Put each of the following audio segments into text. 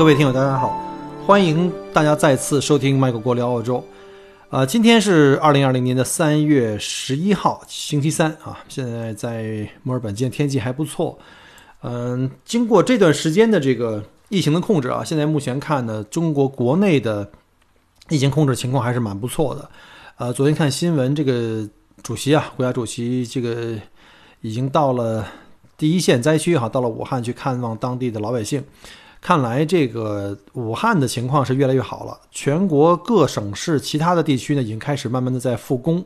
各位听友，大家好，欢迎大家再次收听麦克国聊澳洲。呃，今天是二零二零年的三月十一号，星期三啊。现在在墨尔本，今天天气还不错。嗯，经过这段时间的这个疫情的控制啊，现在目前看呢，中国国内的疫情控制情况还是蛮不错的。呃，昨天看新闻，这个主席啊，国家主席这个已经到了第一线灾区哈，到了武汉去看望当地的老百姓。看来这个武汉的情况是越来越好了，全国各省市其他的地区呢，已经开始慢慢的在复工，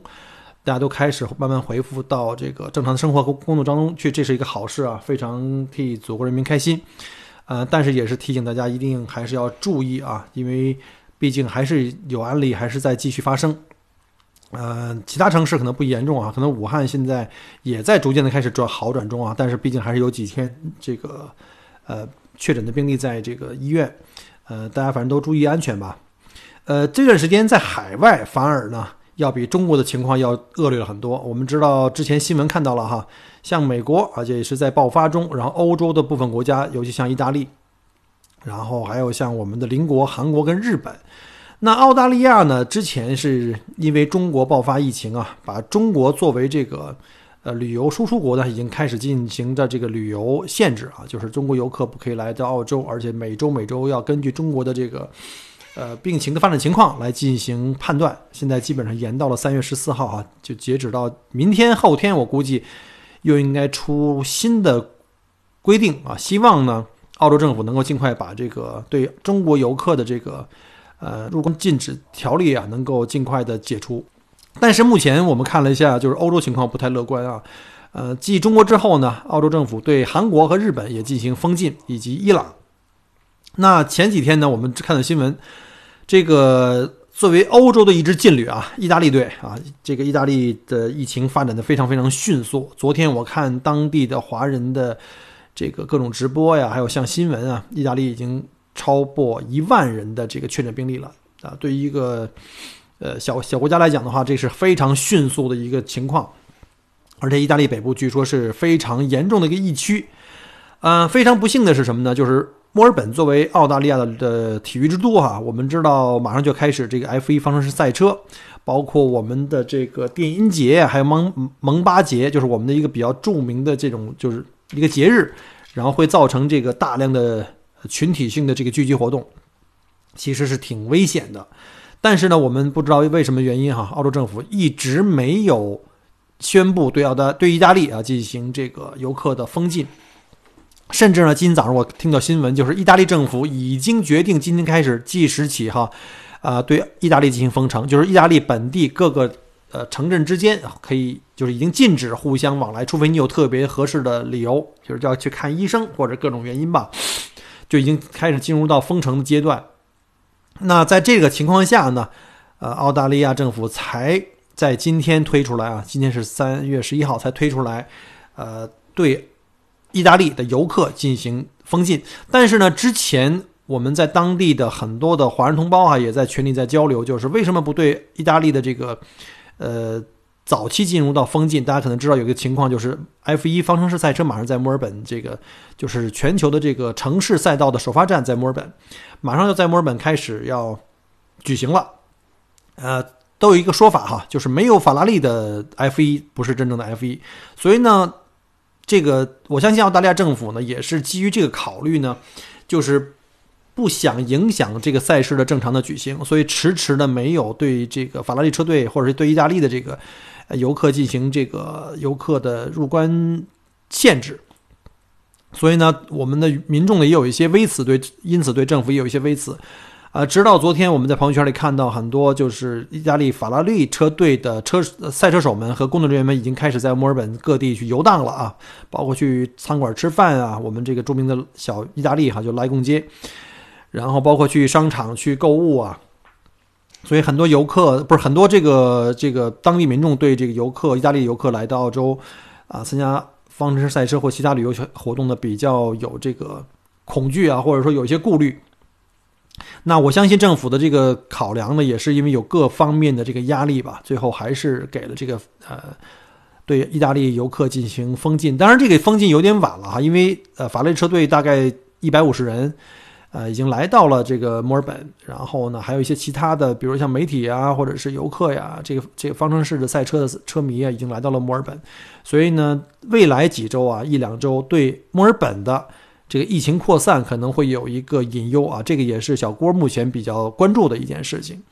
大家都开始慢慢恢复到这个正常的生活和工作当中去，这是一个好事啊，非常替祖国人民开心。呃，但是也是提醒大家一定还是要注意啊，因为毕竟还是有案例还是在继续发生。呃，其他城市可能不严重啊，可能武汉现在也在逐渐的开始转好转中啊，但是毕竟还是有几天这个呃。确诊的病例在这个医院，呃，大家反正都注意安全吧。呃，这段时间在海外反而呢，要比中国的情况要恶劣了很多。我们知道之前新闻看到了哈，像美国，而且也是在爆发中，然后欧洲的部分国家，尤其像意大利，然后还有像我们的邻国韩国跟日本。那澳大利亚呢，之前是因为中国爆发疫情啊，把中国作为这个。呃，旅游输出国呢，已经开始进行的这个旅游限制啊，就是中国游客不可以来到澳洲，而且每周每周要根据中国的这个呃病情的发展情况来进行判断。现在基本上延到了三月十四号哈，就截止到明天后天，我估计又应该出新的规定啊。希望呢，澳洲政府能够尽快把这个对中国游客的这个呃入关禁止条例啊，能够尽快的解除。但是目前我们看了一下，就是欧洲情况不太乐观啊。呃，继中国之后呢，澳洲政府对韩国和日本也进行封禁，以及伊朗。那前几天呢，我们看到新闻，这个作为欧洲的一支劲旅啊，意大利队啊，这个意大利的疫情发展的非常非常迅速。昨天我看当地的华人的这个各种直播呀，还有像新闻啊，意大利已经超过一万人的这个确诊病例了啊。对于一个呃，小小国家来讲的话，这是非常迅速的一个情况，而且意大利北部据说是非常严重的一个疫区。呃，非常不幸的是什么呢？就是墨尔本作为澳大利亚的的体育之都哈，我们知道马上就开始这个 F1 方程式赛车，包括我们的这个电音节，还有蒙蒙巴节，就是我们的一个比较著名的这种就是一个节日，然后会造成这个大量的群体性的这个聚集活动，其实是挺危险的。但是呢，我们不知道为什么原因哈，澳洲政府一直没有宣布对澳大对意大利啊进行这个游客的封禁，甚至呢，今天早上我听到新闻，就是意大利政府已经决定今天开始计时起哈，啊，对意大利进行封城，就是意大利本地各个呃城镇之间可以就是已经禁止互相往来，除非你有特别合适的理由，就是要去看医生或者各种原因吧，就已经开始进入到封城的阶段。那在这个情况下呢，呃，澳大利亚政府才在今天推出来啊，今天是三月十一号才推出来，呃，对意大利的游客进行封禁。但是呢，之前我们在当地的很多的华人同胞啊，也在群里在交流，就是为什么不对意大利的这个，呃，早期进入到封禁？大家可能知道有一个情况，就是 F 一方程式赛车马上在墨尔本这个，就是全球的这个城市赛道的首发站在墨尔本。马上要在墨尔本开始要举行了，呃，都有一个说法哈，就是没有法拉利的 F 一不是真正的 F 一，所以呢，这个我相信澳大利亚政府呢也是基于这个考虑呢，就是不想影响这个赛事的正常的举行，所以迟迟的没有对这个法拉利车队或者是对意大利的这个游客进行这个游客的入关限制。所以呢，我们的民众呢也有一些微词，对，因此对政府也有一些微词，呃，直到昨天，我们在朋友圈里看到很多就是意大利法拉利车队的车赛车手们和工作人员们已经开始在墨尔本各地去游荡了啊，包括去餐馆吃饭啊，我们这个著名的小意大利哈就莱贡街，然后包括去商场去购物啊，所以很多游客不是很多这个这个当地民众对这个游客意大利游客来到澳洲啊参加方程式赛车或其他旅游活动的比较有这个恐惧啊，或者说有一些顾虑。那我相信政府的这个考量呢，也是因为有各方面的这个压力吧，最后还是给了这个呃，对意大利游客进行封禁。当然，这个封禁有点晚了哈，因为呃，法拉利车队大概一百五十人，呃，已经来到了这个墨尔本，然后呢，还有一些其他的，比如像媒体啊，或者是游客呀，这个这个方程式的赛车的车迷啊，已经来到了墨尔本，所以呢，未来几周啊，一两周对墨尔本的。这个疫情扩散可能会有一个隐忧啊，这个也是小郭目前比较关注的一件事情。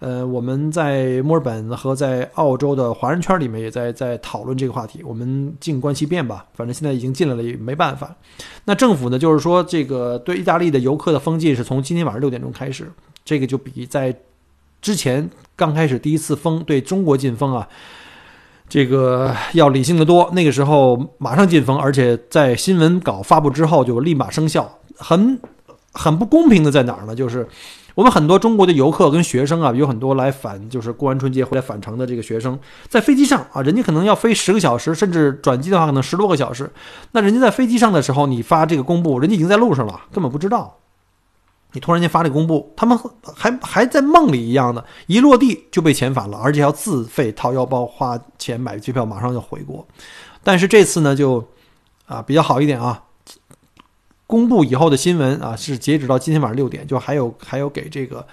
呃，我们在墨尔本和在澳洲的华人圈里面也在在讨论这个话题。我们静观其变吧，反正现在已经进来了，也没办法。那政府呢，就是说这个对意大利的游客的封禁是从今天晚上六点钟开始，这个就比在之前刚开始第一次封对中国禁封啊。这个要理性的多，那个时候马上禁封，而且在新闻稿发布之后就立马生效，很很不公平的在哪儿呢？就是我们很多中国的游客跟学生啊，有很多来返，就是过完春节回来返程的这个学生，在飞机上啊，人家可能要飞十个小时，甚至转机的话可能十多个小时，那人家在飞机上的时候，你发这个公布，人家已经在路上了，根本不知道。你突然间发这个公布，他们还还在梦里一样的，一落地就被遣返了，而且要自费掏腰包花钱买机票，马上就回国。但是这次呢，就啊比较好一点啊，公布以后的新闻啊是截止到今天晚上六点，就还有还有给这个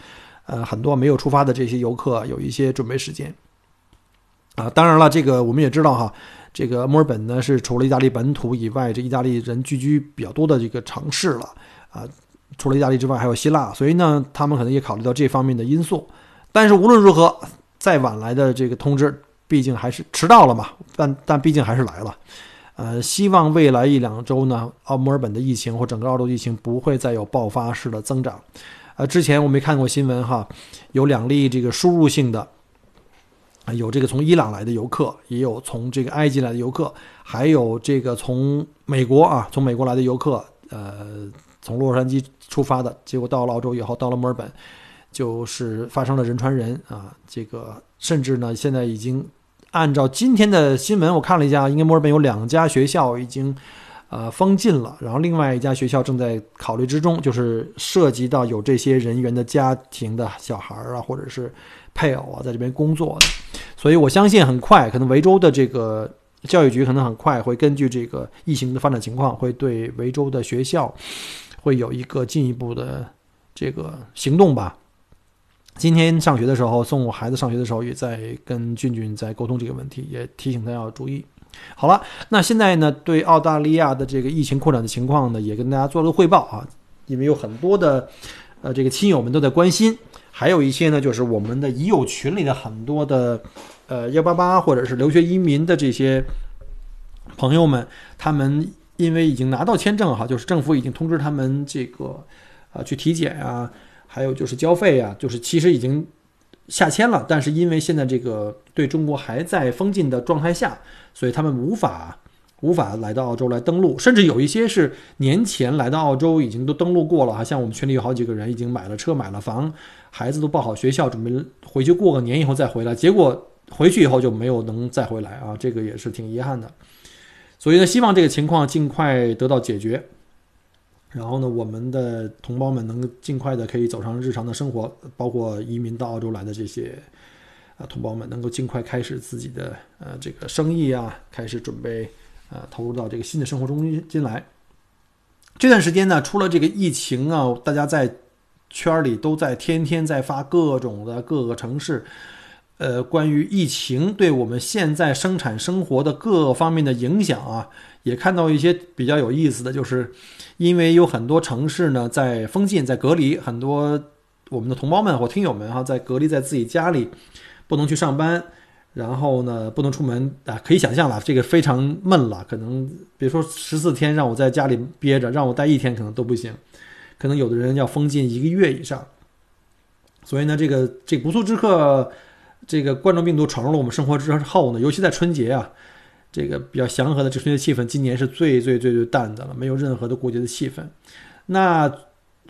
呃很多没有出发的这些游客有一些准备时间啊。当然了，这个我们也知道哈，这个墨尔本呢是除了意大利本土以外，这意大利人聚居比较多的这个城市了啊。除了意大利之外，还有希腊，所以呢，他们可能也考虑到这方面的因素。但是无论如何，再晚来的这个通知，毕竟还是迟到了嘛。但但毕竟还是来了。呃，希望未来一两周呢，澳墨尔本的疫情或整个澳洲疫情不会再有爆发式的增长。呃，之前我没看过新闻哈，有两例这个输入性的，有这个从伊朗来的游客，也有从这个埃及来的游客，还有这个从美国啊，从美国来的游客，呃。从洛杉矶出发的结果到了澳洲以后，到了墨尔本，就是发生了人传人啊！这个甚至呢，现在已经按照今天的新闻，我看了一下，应该墨尔本有两家学校已经呃封禁了，然后另外一家学校正在考虑之中，就是涉及到有这些人员的家庭的小孩啊，或者是配偶啊，在这边工作的，所以我相信很快，可能维州的这个教育局可能很快会根据这个疫情的发展情况，会对维州的学校。会有一个进一步的这个行动吧。今天上学的时候，送我孩子上学的时候，也在跟俊俊在沟通这个问题，也提醒他要注意。好了，那现在呢，对澳大利亚的这个疫情扩展的情况呢，也跟大家做了汇报啊。因为有很多的呃这个亲友们都在关心，还有一些呢，就是我们的已有群里的很多的呃幺八八或者是留学移民的这些朋友们，他们。因为已经拿到签证哈，就是政府已经通知他们这个，啊，去体检啊，还有就是交费啊，就是其实已经下签了，但是因为现在这个对中国还在封禁的状态下，所以他们无法无法来到澳洲来登陆，甚至有一些是年前来到澳洲已经都登陆过了哈，像我们群里有好几个人已经买了车买了房，孩子都报好学校，准备回去过个年以后再回来，结果回去以后就没有能再回来啊，这个也是挺遗憾的。所以呢，希望这个情况尽快得到解决，然后呢，我们的同胞们能尽快的可以走上日常的生活，包括移民到澳洲来的这些啊同胞们，能够尽快开始自己的呃这个生意啊，开始准备呃投入到这个新的生活中进来。这段时间呢，除了这个疫情啊，大家在圈里都在天天在发各种的各个城市。呃，关于疫情对我们现在生产生活的各方面的影响啊，也看到一些比较有意思的，就是因为有很多城市呢在封禁、在隔离，很多我们的同胞们或听友们哈，在隔离在自己家里，不能去上班，然后呢不能出门啊，可以想象了，这个非常闷了，可能别说十四天让我在家里憋着，让我待一天可能都不行，可能有的人要封禁一个月以上。所以呢，这个这不速之客这个冠状病毒闯入了我们生活之后呢，尤其在春节啊，这个比较祥和的这春节气氛，今年是最最最最淡的了，没有任何的过节的气氛。那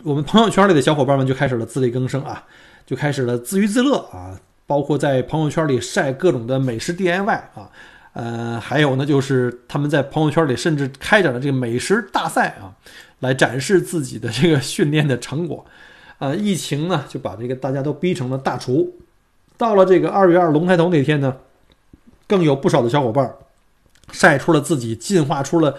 我们朋友圈里的小伙伴们就开始了自力更生啊，就开始了自娱自乐啊，包括在朋友圈里晒各种的美食 DIY 啊，呃，还有呢，就是他们在朋友圈里甚至开展了这个美食大赛啊，来展示自己的这个训练的成果。呃，疫情呢就把这个大家都逼成了大厨。到了这个二月二龙抬头那天呢，更有不少的小伙伴晒出了自己进化出了。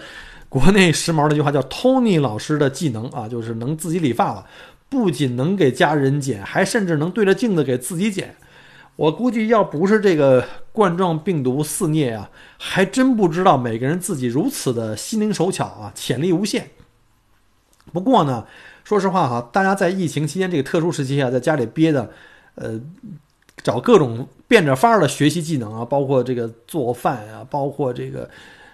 国内时髦的一句话叫 “Tony 老师的技能啊”，就是能自己理发了，不仅能给家人剪，还甚至能对着镜子给自己剪。我估计要不是这个冠状病毒肆虐啊，还真不知道每个人自己如此的心灵手巧啊，潜力无限。不过呢，说实话哈，大家在疫情期间这个特殊时期啊，在家里憋的，呃，找各种变着法儿的学习技能啊，包括这个做饭啊，包括这个。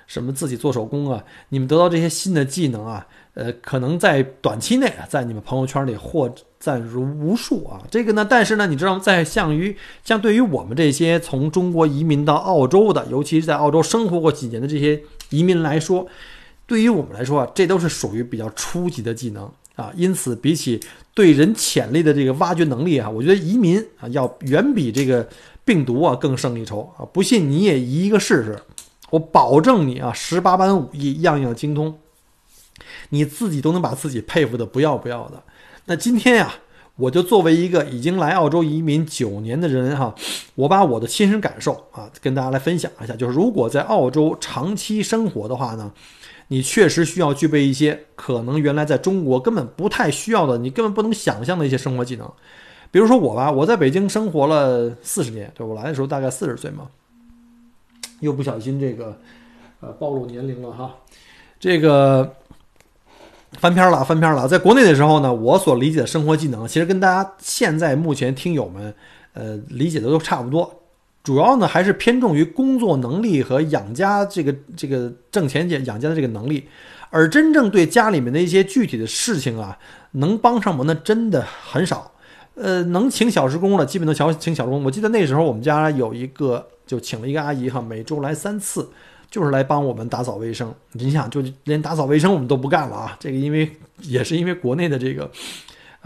什么自己做手工啊？你们得到这些新的技能啊，呃，可能在短期内啊，在你们朋友圈里获赞如无数啊。这个呢，但是呢，你知道吗？在像于像对于我们这些从中国移民到澳洲的，尤其是在澳洲生活过几年的这些移民来说，对于我们来说啊，这都是属于比较初级的技能啊。因此，比起对人潜力的这个挖掘能力啊，我觉得移民啊，要远比这个病毒啊更胜一筹啊。不信你也移一个试试。我保证你啊，十八般武艺样样精通，你自己都能把自己佩服的不要不要的。那今天呀，我就作为一个已经来澳洲移民九年的人哈，我把我的亲身感受啊，跟大家来分享一下。就是如果在澳洲长期生活的话呢，你确实需要具备一些可能原来在中国根本不太需要的，你根本不能想象的一些生活技能。比如说我吧，我在北京生活了四十年，对我来的时候大概四十岁嘛。又不小心这个，呃，暴露年龄了哈。这个翻篇了，翻篇了。在国内的时候呢，我所理解的生活技能，其实跟大家现在目前听友们，呃，理解的都差不多。主要呢，还是偏重于工作能力和养家这个这个挣钱养养家的这个能力。而真正对家里面的一些具体的事情啊，能帮上忙的真的很少。呃，能请小时工的，基本都小请小时工。我记得那时候我们家有一个。就请了一个阿姨哈，每周来三次，就是来帮我们打扫卫生。你想，就连打扫卫生我们都不干了啊！这个因为 也是因为国内的这个，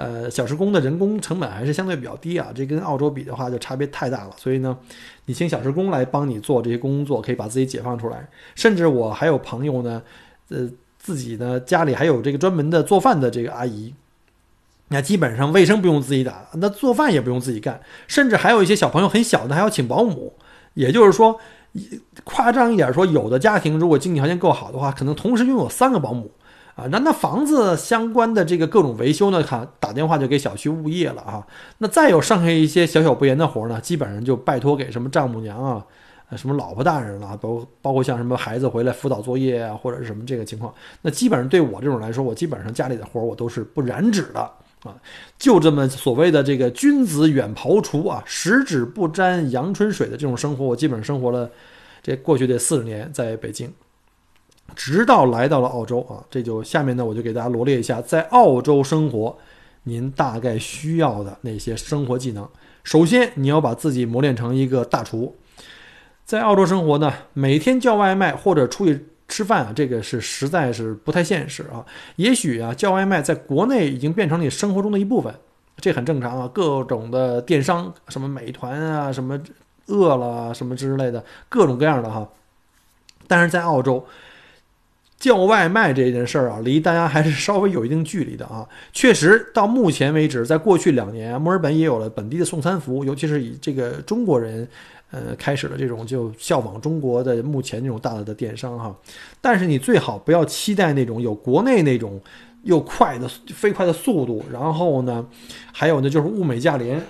呃，小时工的人工成本还是相对比较低啊。这跟澳洲比的话就差别太大了。所以呢，你请小时工来帮你做这些工作，可以把自己解放出来。甚至我还有朋友呢，呃，自己呢家里还有这个专门的做饭的这个阿姨。那基本上卫生不用自己打，那做饭也不用自己干，甚至还有一些小朋友很小的还要请保姆。也就是说，夸张一点说，有的家庭如果经济条件够好的话，可能同时拥有三个保姆啊。那那房子相关的这个各种维修呢，看打电话就给小区物业了啊。那再有剩下一些小小不言的活呢，基本上就拜托给什么丈母娘啊，什么老婆大人了，包包括像什么孩子回来辅导作业啊，或者是什么这个情况。那基本上对我这种来说，我基本上家里的活我都是不染指的。啊，就这么所谓的这个君子远庖厨啊，十指不沾阳春水的这种生活，我基本上生活了这过去这四十年，在北京，直到来到了澳洲啊，这就下面呢，我就给大家罗列一下，在澳洲生活您大概需要的那些生活技能。首先，你要把自己磨练成一个大厨，在澳洲生活呢，每天叫外卖或者出去。吃饭啊，这个是实在是不太现实啊。也许啊，叫外卖在国内已经变成你生活中的一部分，这很正常啊。各种的电商，什么美团啊，什么饿了，什么之类的，各种各样的哈。但是在澳洲，叫外卖这件事儿啊，离大家还是稍微有一定距离的啊。确实，到目前为止，在过去两年，墨尔本也有了本地的送餐服务，尤其是以这个中国人。呃，开始了这种就效仿中国的目前这种大的电商哈，但是你最好不要期待那种有国内那种又快的飞快的速度，然后呢，还有呢就是物美价廉，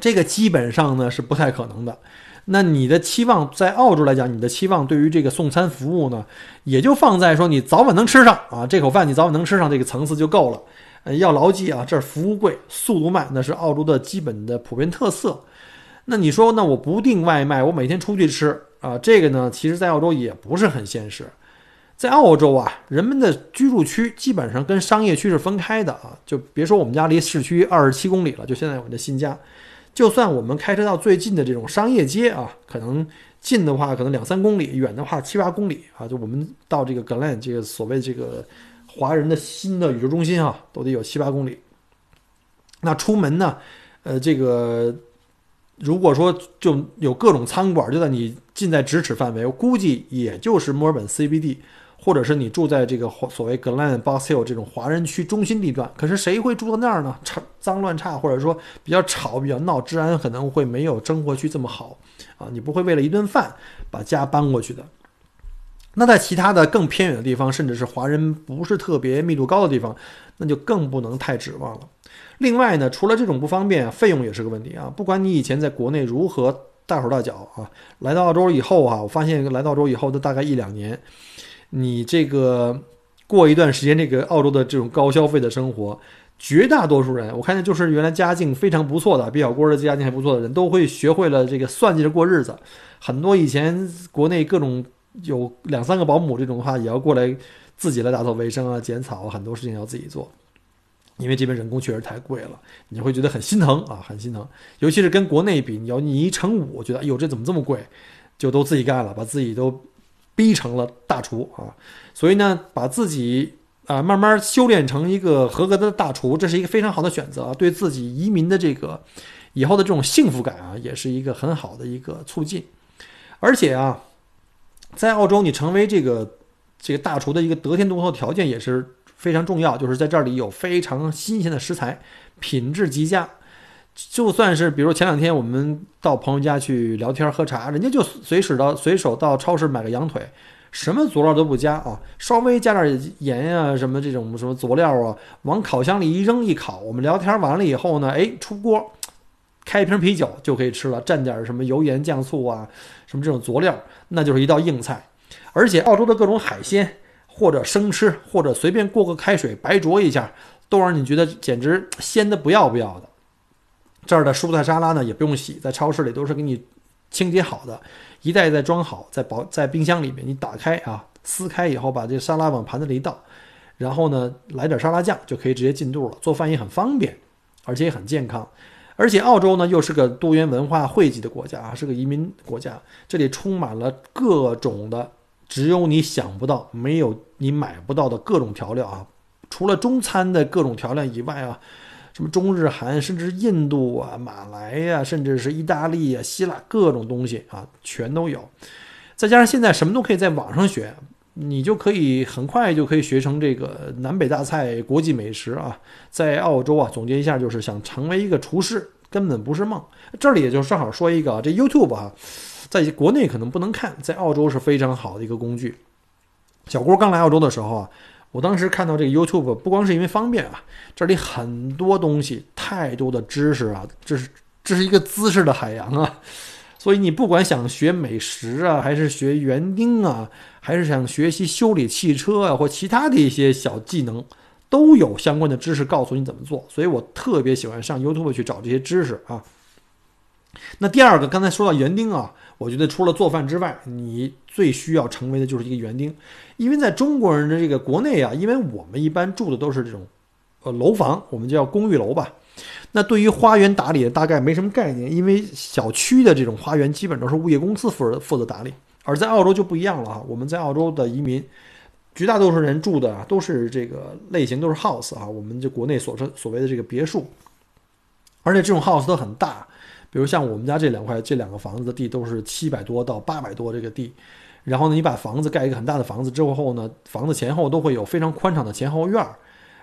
这个基本上呢是不太可能的。那你的期望在澳洲来讲，你的期望对于这个送餐服务呢，也就放在说你早晚能吃上啊，这口饭你早晚能吃上这个层次就够了。呃，要牢记啊，这服务贵，速度慢，那是澳洲的基本的普遍特色。那你说，那我不订外卖，我每天出去吃啊？这个呢，其实，在澳洲也不是很现实。在澳洲啊，人们的居住区基本上跟商业区是分开的啊，就别说我们家离市区二十七公里了，就现在我的新家，就算我们开车到最近的这种商业街啊，可能近的话可能两三公里，远的话七八公里啊，就我们到这个 Glen 这个所谓这个华人的新的宇宙中心啊，都得有七八公里。那出门呢，呃，这个如果说就有各种餐馆就在你近在咫尺范围，我估计也就是墨尔本 CBD。或者是你住在这个所谓 Glen Box Hill 这种华人区中心地段，可是谁会住到那儿呢？吵脏乱差，或者说比较吵、比较闹，治安可能会没有生活区这么好啊！你不会为了一顿饭把家搬过去的。那在其他的更偏远的地方，甚至是华人不是特别密度高的地方，那就更不能太指望了。另外呢，除了这种不方便，费用也是个问题啊！不管你以前在国内如何大手大脚啊，来到澳洲以后啊，我发现来到澳洲以后的大概一两年。你这个过一段时间，这个澳洲的这种高消费的生活，绝大多数人，我看见就是原来家境非常不错的，比小郭的家境还不错的人，都会学会了这个算计着过日子。很多以前国内各种有两三个保姆这种的话，也要过来自己来打扫卫生啊、剪草啊，很多事情要自己做，因为这边人工确实太贵了，你会觉得很心疼啊，很心疼。尤其是跟国内比，你要你一乘五，觉得哎呦这怎么这么贵，就都自己干了，把自己都。逼成了大厨啊，所以呢，把自己啊慢慢修炼成一个合格的大厨，这是一个非常好的选择啊，对自己移民的这个以后的这种幸福感啊，也是一个很好的一个促进。而且啊，在澳洲，你成为这个这个大厨的一个得天独厚条件也是非常重要，就是在这里有非常新鲜的食材，品质极佳。就算是比如前两天我们到朋友家去聊天喝茶，人家就随使到随手到超市买个羊腿，什么佐料都不加啊，稍微加点盐啊，什么这种什么佐料啊，往烤箱里一扔一烤。我们聊天完了以后呢，哎，出锅，开一瓶啤酒就可以吃了，蘸点什么油盐酱醋啊，什么这种佐料，那就是一道硬菜。而且澳洲的各种海鲜，或者生吃，或者随便过个开水白灼一下，都让你觉得简直鲜的不要不要的。这儿的蔬菜沙拉呢也不用洗，在超市里都是给你清洁好的，一袋一袋装好，在保在冰箱里面，你打开啊，撕开以后把这沙拉往盘子里一倒，然后呢来点沙拉酱就可以直接进肚了，做饭也很方便，而且也很健康。而且澳洲呢又是个多元文化汇集的国家啊，是个移民国家，这里充满了各种的只有你想不到、没有你买不到的各种调料啊，除了中餐的各种调料以外啊。什么中日韩，甚至印度啊、马来呀，甚至是意大利呀、希腊各种东西啊，全都有。再加上现在什么都可以在网上学，你就可以很快就可以学成这个南北大菜、国际美食啊。在澳洲啊，总结一下就是想成为一个厨师根本不是梦。这里也就正好说一个，这 YouTube 啊，在国内可能不能看，在澳洲是非常好的一个工具。小郭刚来澳洲的时候啊。我当时看到这个 YouTube，不光是因为方便啊，这里很多东西，太多的知识啊，这是这是一个知识的海洋啊，所以你不管想学美食啊，还是学园丁啊，还是想学习修理汽车啊，或其他的一些小技能，都有相关的知识告诉你怎么做。所以我特别喜欢上 YouTube 去找这些知识啊。那第二个，刚才说到园丁啊。我觉得除了做饭之外，你最需要成为的就是一个园丁，因为在中国人的这个国内啊，因为我们一般住的都是这种，呃，楼房，我们叫公寓楼吧。那对于花园打理大概没什么概念，因为小区的这种花园基本都是物业公司负责负责打理。而在澳洲就不一样了啊，我们在澳洲的移民，绝大多数人住的都是这个类型，都是 house 啊，我们就国内所称所谓的这个别墅，而且这种 house 都很大。比如像我们家这两块这两个房子的地都是七百多到八百多这个地，然后呢，你把房子盖一个很大的房子之后呢，房子前后都会有非常宽敞的前后院儿，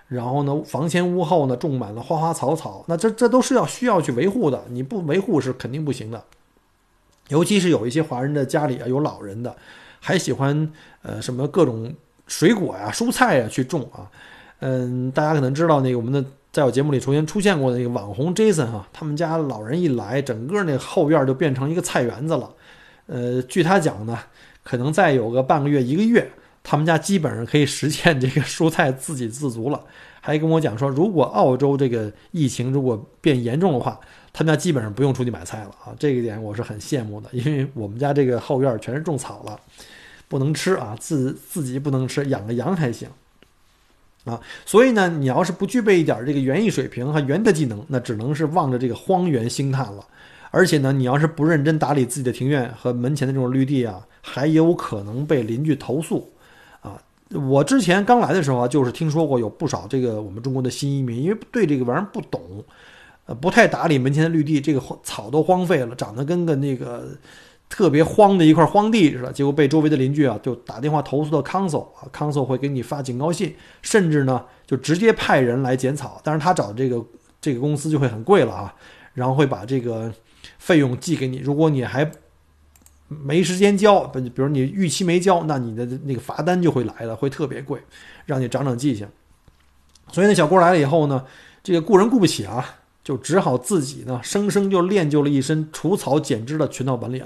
然后呢，房前屋后呢种满了花花草草，那这这都是要需要去维护的，你不维护是肯定不行的。尤其是有一些华人的家里啊有老人的，还喜欢呃什么各种水果呀、蔬菜呀去种啊，嗯，大家可能知道那个我们的。在我节目里重新出现过的那个网红 Jason 哈，他们家老人一来，整个那后院就变成一个菜园子了。呃，据他讲呢，可能再有个半个月、一个月，他们家基本上可以实现这个蔬菜自给自足了。还跟我讲说，如果澳洲这个疫情如果变严重的话，他们家基本上不用出去买菜了啊。这一点我是很羡慕的，因为我们家这个后院全是种草了。不能吃啊，自自己不能吃，养个羊还行啊。所以呢，你要是不具备一点这个园艺水平和园的技能，那只能是望着这个荒原兴叹了。而且呢，你要是不认真打理自己的庭院和门前的这种绿地啊，还有可能被邻居投诉啊。我之前刚来的时候啊，就是听说过有不少这个我们中国的新移民，因为对这个玩意儿不懂，呃，不太打理门前的绿地，这个草都荒废了，长得跟个那个。特别荒的一块荒地似的，结果被周围的邻居啊就打电话投诉到 council 啊，council 会给你发警告信，甚至呢就直接派人来剪草，但是他找这个这个公司就会很贵了啊，然后会把这个费用寄给你，如果你还没时间交，比如你逾期没交，那你的那个罚单就会来了，会特别贵，让你长长记性。所以那小郭来了以后呢，这个雇人雇不起啊，就只好自己呢生生就练就了一身除草剪枝的全套本领。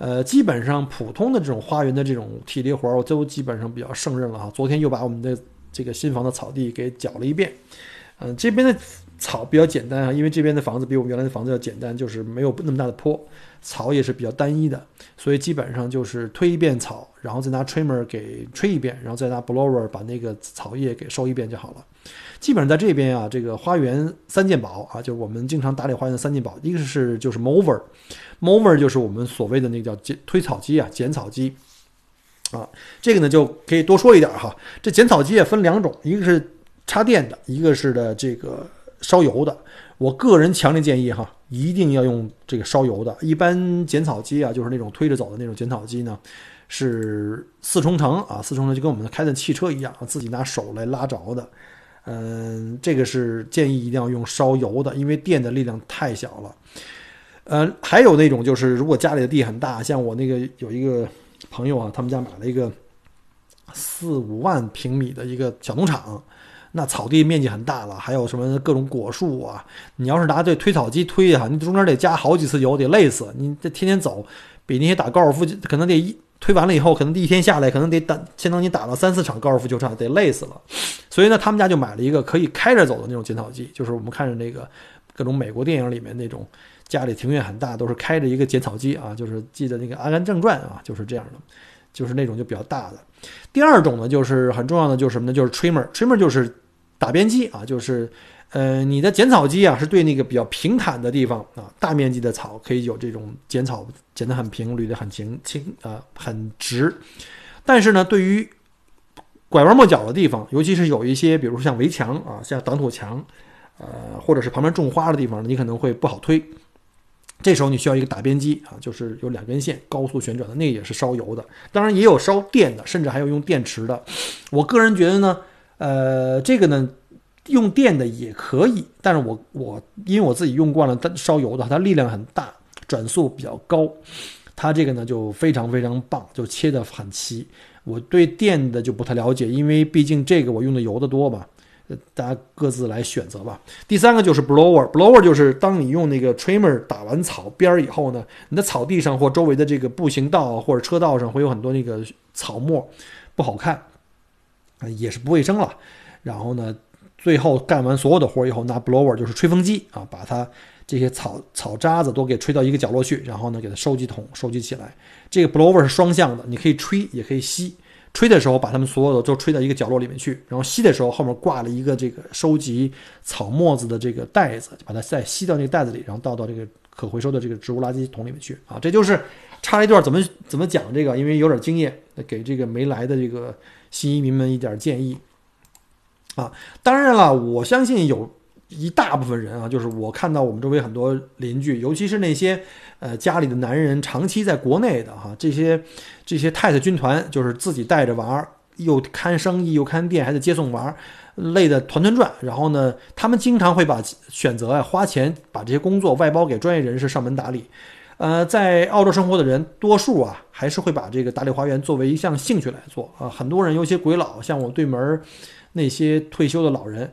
呃，基本上普通的这种花园的这种体力活儿，我都基本上比较胜任了哈。昨天又把我们的这个新房的草地给搅了一遍。嗯，这边的草比较简单啊，因为这边的房子比我们原来的房子要简单，就是没有那么大的坡，草也是比较单一的，所以基本上就是推一遍草，然后再拿 trimmer 给吹一遍，然后再拿 blower 把那个草叶给收一遍就好了。基本上在这边啊，这个花园三件宝啊，就我们经常打理花园的三件宝，一个是就是 mover，mover 就是我们所谓的那个叫推草机啊，剪草机啊，这个呢就可以多说一点哈。这剪草机也分两种，一个是插电的，一个是的这个烧油的。我个人强烈建议哈，一定要用这个烧油的。一般剪草机啊，就是那种推着走的那种剪草机呢，是四冲程啊，四冲程就跟我们开的汽车一样，自己拿手来拉着的。嗯，这个是建议一定要用烧油的，因为电的力量太小了。呃，还有那种就是，如果家里的地很大，像我那个有一个朋友啊，他们家买了一个四五万平米的一个小农场，那草地面积很大了，还有什么各种果树啊，你要是拿这推草机推啊，你中间得加好几次油，得累死。你这天天走，比那些打高尔夫可能得一。推完了以后，可能第一天下来，可能得打，相当于打了三四场高尔夫球场，得累死了。所以呢，他们家就买了一个可以开着走的那种剪草机，就是我们看着那个各种美国电影里面那种家里庭院很大，都是开着一个剪草机啊，就是记得那个《阿甘正传》啊，就是这样的，就是那种就比较大的。第二种呢，就是很重要的，就是什么呢？就是 trimmer，trimmer 就是打边机啊，就是。呃，你的剪草机啊，是对那个比较平坦的地方啊，大面积的草可以有这种剪草，剪得很平，捋得很平，轻啊，很直。但是呢，对于拐弯抹角的地方，尤其是有一些，比如说像围墙啊，像挡土墙，呃，或者是旁边种花的地方，你可能会不好推。这时候你需要一个打边机啊，就是有两根线高速旋转的，那个也是烧油的，当然也有烧电的，甚至还有用电池的。我个人觉得呢，呃，这个呢。用电的也可以，但是我我因为我自己用惯了它烧油的，它力量很大，转速比较高，它这个呢就非常非常棒，就切得很齐。我对电的就不太了解，因为毕竟这个我用的油的多吧，大家各自来选择吧。第三个就是 blower，blower 就是当你用那个 trimmer 打完草边儿以后呢，你的草地上或周围的这个步行道或者车道上会有很多那个草沫，不好看，也是不卫生了。然后呢。最后干完所有的活以后，拿 blower 就是吹风机啊，把它这些草草渣子都给吹到一个角落去，然后呢，给它收集桶收集起来。这个 blower 是双向的，你可以吹也可以吸。吹的时候把它们所有的都吹到一个角落里面去，然后吸的时候后面挂了一个这个收集草沫子的这个袋子，把它再吸到那个袋子里，然后倒到这个可回收的这个植物垃圾桶里面去啊。这就是插了一段怎么怎么讲这个，因为有点经验，给这个没来的这个新移民们一点建议。啊，当然了，我相信有一大部分人啊，就是我看到我们周围很多邻居，尤其是那些呃家里的男人长期在国内的哈，这些这些太太军团，就是自己带着娃儿，又看生意又看店，还得接送娃儿，累得团团转。然后呢，他们经常会把选择啊花钱把这些工作外包给专业人士上门打理。呃，在澳洲生活的人，多数啊还是会把这个打理花园作为一项兴趣来做啊。很多人，有些鬼佬，像我对门。那些退休的老人，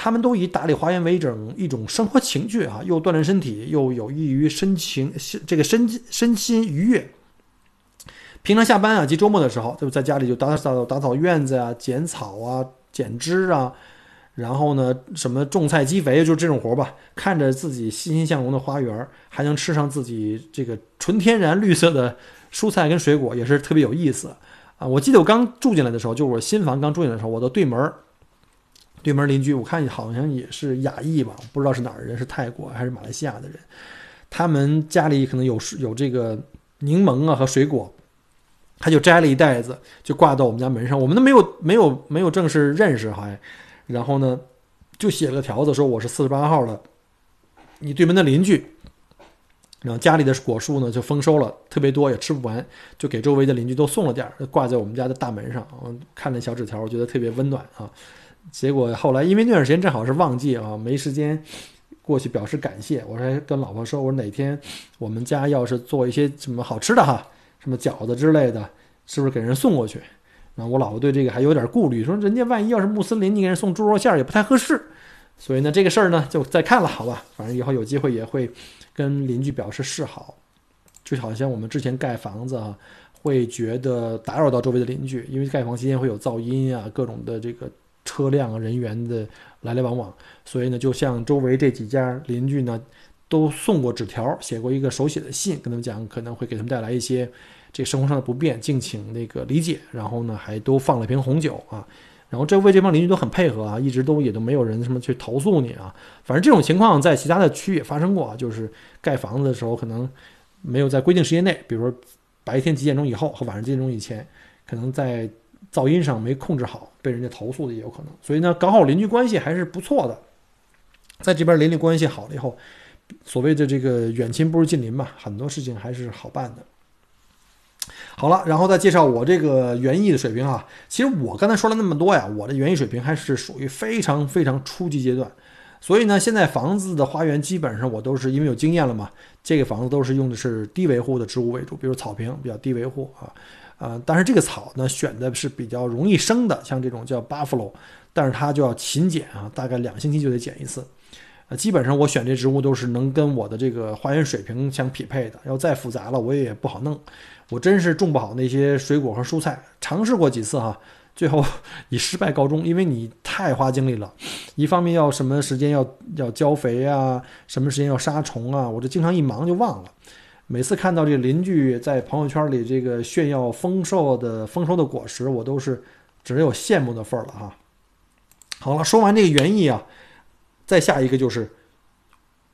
他们都以打理花园为一种一种生活情趣啊，又锻炼身体，又有益于身情这个身身心愉悦。平常下班啊及周末的时候，就在家里就打扫打扫院子啊，剪草啊，剪枝啊，然后呢，什么种菜积肥，就是这种活吧。看着自己欣欣向荣的花园，还能吃上自己这个纯天然绿色的蔬菜跟水果，也是特别有意思。啊，我记得我刚住进来的时候，就是我新房刚住进来的时候，我的对门儿对门邻居，我看好像也是亚裔吧，不知道是哪儿人，是泰国还是马来西亚的人。他们家里可能有有这个柠檬啊和水果，他就摘了一袋子，就挂到我们家门上。我们都没有没有没有正式认识还，然后呢，就写了个条子说我是四十八号的，你对门的邻居。然后家里的果树呢就丰收了，特别多也吃不完，就给周围的邻居都送了点儿，挂在我们家的大门上。我看那小纸条，我觉得特别温暖啊。结果后来因为那段时间正好是旺季啊，没时间过去表示感谢。我还跟老婆说，我说哪天我们家要是做一些什么好吃的哈，什么饺子之类的，是不是给人送过去？然后我老婆对这个还有点顾虑，说人家万一要是穆斯林，你给人送猪肉馅儿也不太合适。所以呢，这个事儿呢就再看了，好吧，反正以后有机会也会。跟邻居表示示好，就好像我们之前盖房子啊，会觉得打扰到周围的邻居，因为盖房期间会有噪音啊，各种的这个车辆人员的来来往往，所以呢，就像周围这几家邻居呢，都送过纸条，写过一个手写的信，跟他们讲可能会给他们带来一些这生活上的不便，敬请那个理解。然后呢，还都放了瓶红酒啊。然后周围这帮邻居都很配合啊，一直都也都没有人什么去投诉你啊。反正这种情况在其他的区也发生过，就是盖房子的时候可能没有在规定时间内，比如说白天几点钟以后和晚上几点钟以前，可能在噪音上没控制好，被人家投诉的也有可能。所以呢，搞好邻居关系还是不错的。在这边邻里关系好了以后，所谓的这个远亲不如近邻嘛，很多事情还是好办的。好了，然后再介绍我这个园艺的水平啊。其实我刚才说了那么多呀，我的园艺水平还是属于非常非常初级阶段。所以呢，现在房子的花园基本上我都是因为有经验了嘛，这个房子都是用的是低维护的植物为主，比如草坪比较低维护啊，啊，但是这个草呢选的是比较容易生的，像这种叫 buffalo，但是它就要勤剪啊，大概两星期就得剪一次。呃，基本上我选这植物都是能跟我的这个花园水平相匹配的，要再复杂了我也不好弄。我真是种不好那些水果和蔬菜，尝试过几次哈，最后 以失败告终，因为你太花精力了，一方面要什么时间要要浇肥啊，什么时间要杀虫啊，我这经常一忙就忘了。每次看到这邻居在朋友圈里这个炫耀丰收的丰收的果实，我都是只有羡慕的份儿了哈。好了，说完这个园艺啊，再下一个就是，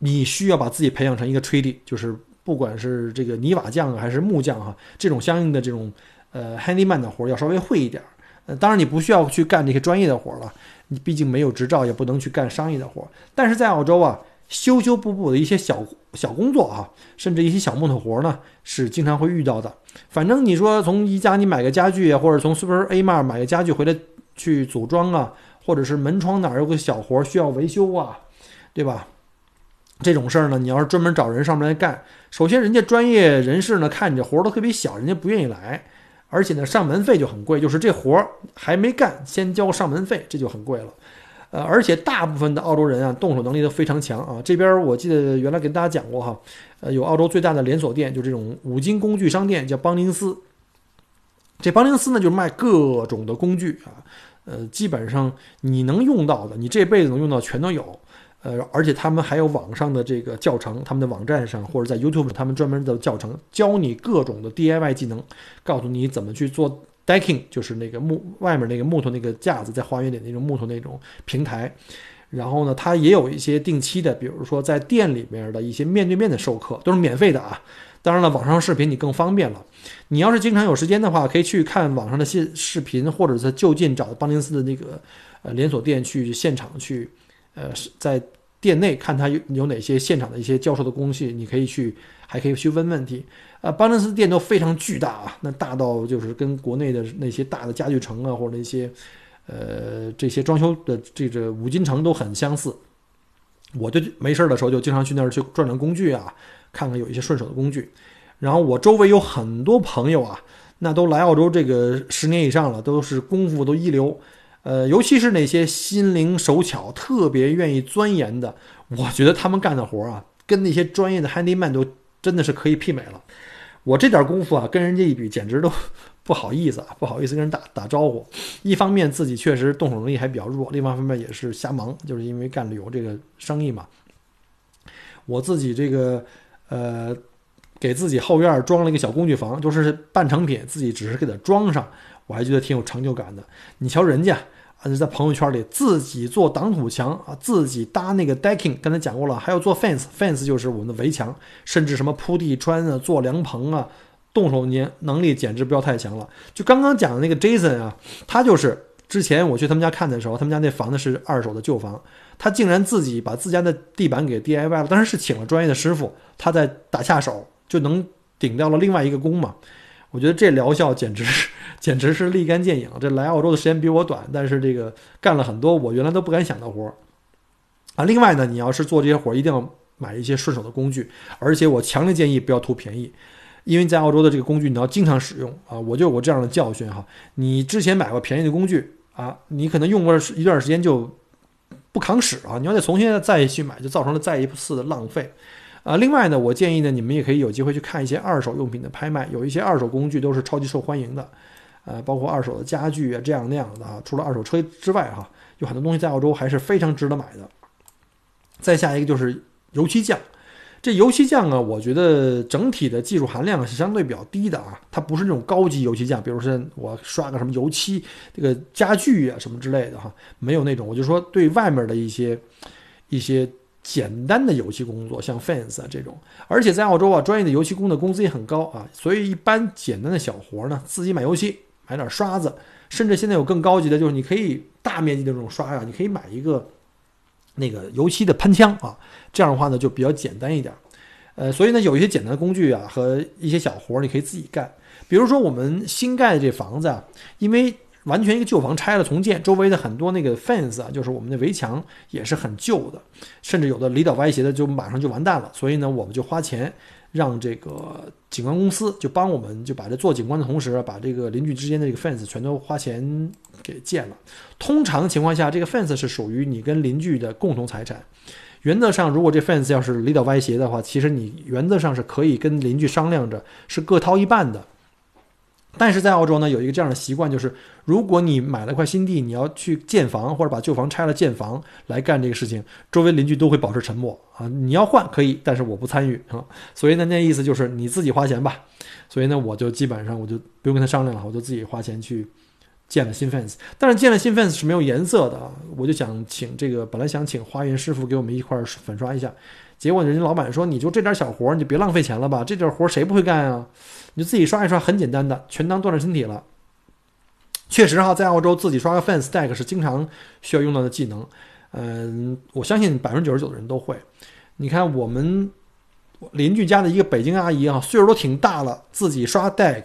你需要把自己培养成一个 trade，就是。不管是这个泥瓦匠还是木匠哈，这种相应的这种呃 handyman 的活要稍微会一点。呃，当然你不需要去干这些专业的活了，你毕竟没有执照，也不能去干商业的活。但是在澳洲啊，修修补补的一些小小工作啊，甚至一些小木头活呢，是经常会遇到的。反正你说从宜家你买个家具啊，或者从 Super A Mart 买个家具回来去组装啊，或者是门窗哪儿有个小活需要维修啊，对吧？这种事儿呢，你要是专门找人上门来干，首先人家专业人士呢看你这活儿都特别小，人家不愿意来，而且呢上门费就很贵，就是这活儿还没干，先交上门费，这就很贵了。呃，而且大部分的澳洲人啊，动手能力都非常强啊。这边我记得原来跟大家讲过哈，呃，有澳洲最大的连锁店，就这种五金工具商店，叫邦宁斯。这邦宁斯呢，就是卖各种的工具啊，呃，基本上你能用到的，你这辈子能用到全都有。呃，而且他们还有网上的这个教程，他们的网站上或者在 YouTube 他们专门的教程，教你各种的 DIY 技能，告诉你怎么去做 decking，就是那个木外面那个木头那个架子，在花园里那种木头那种平台。然后呢，它也有一些定期的，比如说在店里面的一些面对面的授课，都是免费的啊。当然了，网上视频你更方便了。你要是经常有时间的话，可以去看网上的视视频，或者是就近找的邦宁斯的那个呃连锁店去现场去。呃，在店内看他有有哪些现场的一些教授的工序，你可以去，还可以去问问题。啊，邦尼斯店都非常巨大啊，那大到就是跟国内的那些大的家具城啊，或者那些，呃，这些装修的这个五金城都很相似。我就没事的时候就经常去那儿去转转工具啊，看看有一些顺手的工具。然后我周围有很多朋友啊，那都来澳洲这个十年以上了，都是功夫都一流。呃，尤其是那些心灵手巧、特别愿意钻研的，我觉得他们干的活啊，跟那些专业的 handyman 都真的是可以媲美了。我这点功夫啊，跟人家一比，简直都 不好意思啊，不好意思跟人打打招呼。一方面自己确实动手能力还比较弱，另外一方面也是瞎忙，就是因为干旅游这个生意嘛。我自己这个呃，给自己后院装了一个小工具房，就是半成品，自己只是给它装上，我还觉得挺有成就感的。你瞧人家。啊，在朋友圈里自己做挡土墙啊，自己搭那个 decking，刚才讲过了，还要做 fence，fence 就是我们的围墙，甚至什么铺地砖啊、做凉棚啊，动手能能力简直不要太强了。就刚刚讲的那个 Jason 啊，他就是之前我去他们家看的时候，他们家那房子是二手的旧房，他竟然自己把自家的地板给 DIY 了，当时是请了专业的师傅，他在打下手就能顶掉了另外一个工嘛。我觉得这疗效简直是。简直是立竿见影。这来澳洲的时间比我短，但是这个干了很多我原来都不敢想的活儿啊。另外呢，你要是做这些活儿，一定要买一些顺手的工具，而且我强烈建议不要图便宜，因为在澳洲的这个工具你要经常使用啊。我就有过这样的教训哈，你之前买过便宜的工具啊，你可能用过一段时间就不扛使啊，你要再重新再去买，就造成了再一次的浪费。啊，另外呢，我建议呢，你们也可以有机会去看一些二手用品的拍卖，有一些二手工具都是超级受欢迎的。呃，包括二手的家具啊，这样那样的啊。除了二手车之外，哈，有很多东西在澳洲还是非常值得买的。再下一个就是油漆匠，这油漆匠啊，我觉得整体的技术含量是相对比较低的啊。它不是那种高级油漆匠，比如说我刷个什么油漆这个家具啊什么之类的哈，没有那种。我就说对外面的一些一些简单的油漆工作，像 fence 啊这种。而且在澳洲啊，专业的油漆工的工资也很高啊，所以一般简单的小活呢，自己买油漆。买点刷子，甚至现在有更高级的，就是你可以大面积的这种刷呀，你可以买一个那个油漆的喷枪啊，这样的话呢就比较简单一点。呃，所以呢有一些简单的工具啊和一些小活儿你可以自己干。比如说我们新盖的这房子啊，因为完全一个旧房拆了重建，周围的很多那个 fence 啊，就是我们的围墙也是很旧的，甚至有的离倒歪斜的就马上就完蛋了。所以呢我们就花钱。让这个景观公司就帮我们，就把这做景观的同时，把这个邻居之间的这个 fence 全都花钱给建了。通常情况下，这个 fence 是属于你跟邻居的共同财产。原则上，如果这 fence 要是离倒歪斜的话，其实你原则上是可以跟邻居商量着，是各掏一半的。但是在澳洲呢，有一个这样的习惯，就是如果你买了块新地，你要去建房或者把旧房拆了建房来干这个事情，周围邻居都会保持沉默啊。你要换可以，但是我不参与啊。所以呢，那意思就是你自己花钱吧。所以呢，我就基本上我就不用跟他商量了，我就自己花钱去建了新 fence。但是建了新 fence 是没有颜色的啊，我就想请这个本来想请花园师傅给我们一块粉刷一下，结果人家老板说你就这点小活你就别浪费钱了吧，这点活谁不会干啊？你就自己刷一刷，很简单的，全当锻炼身体了。确实哈，在澳洲自己刷个 fence deck 是经常需要用到的技能。嗯，我相信百分之九十九的人都会。你看我们邻居家的一个北京阿姨啊，岁数都挺大了，自己刷 deck。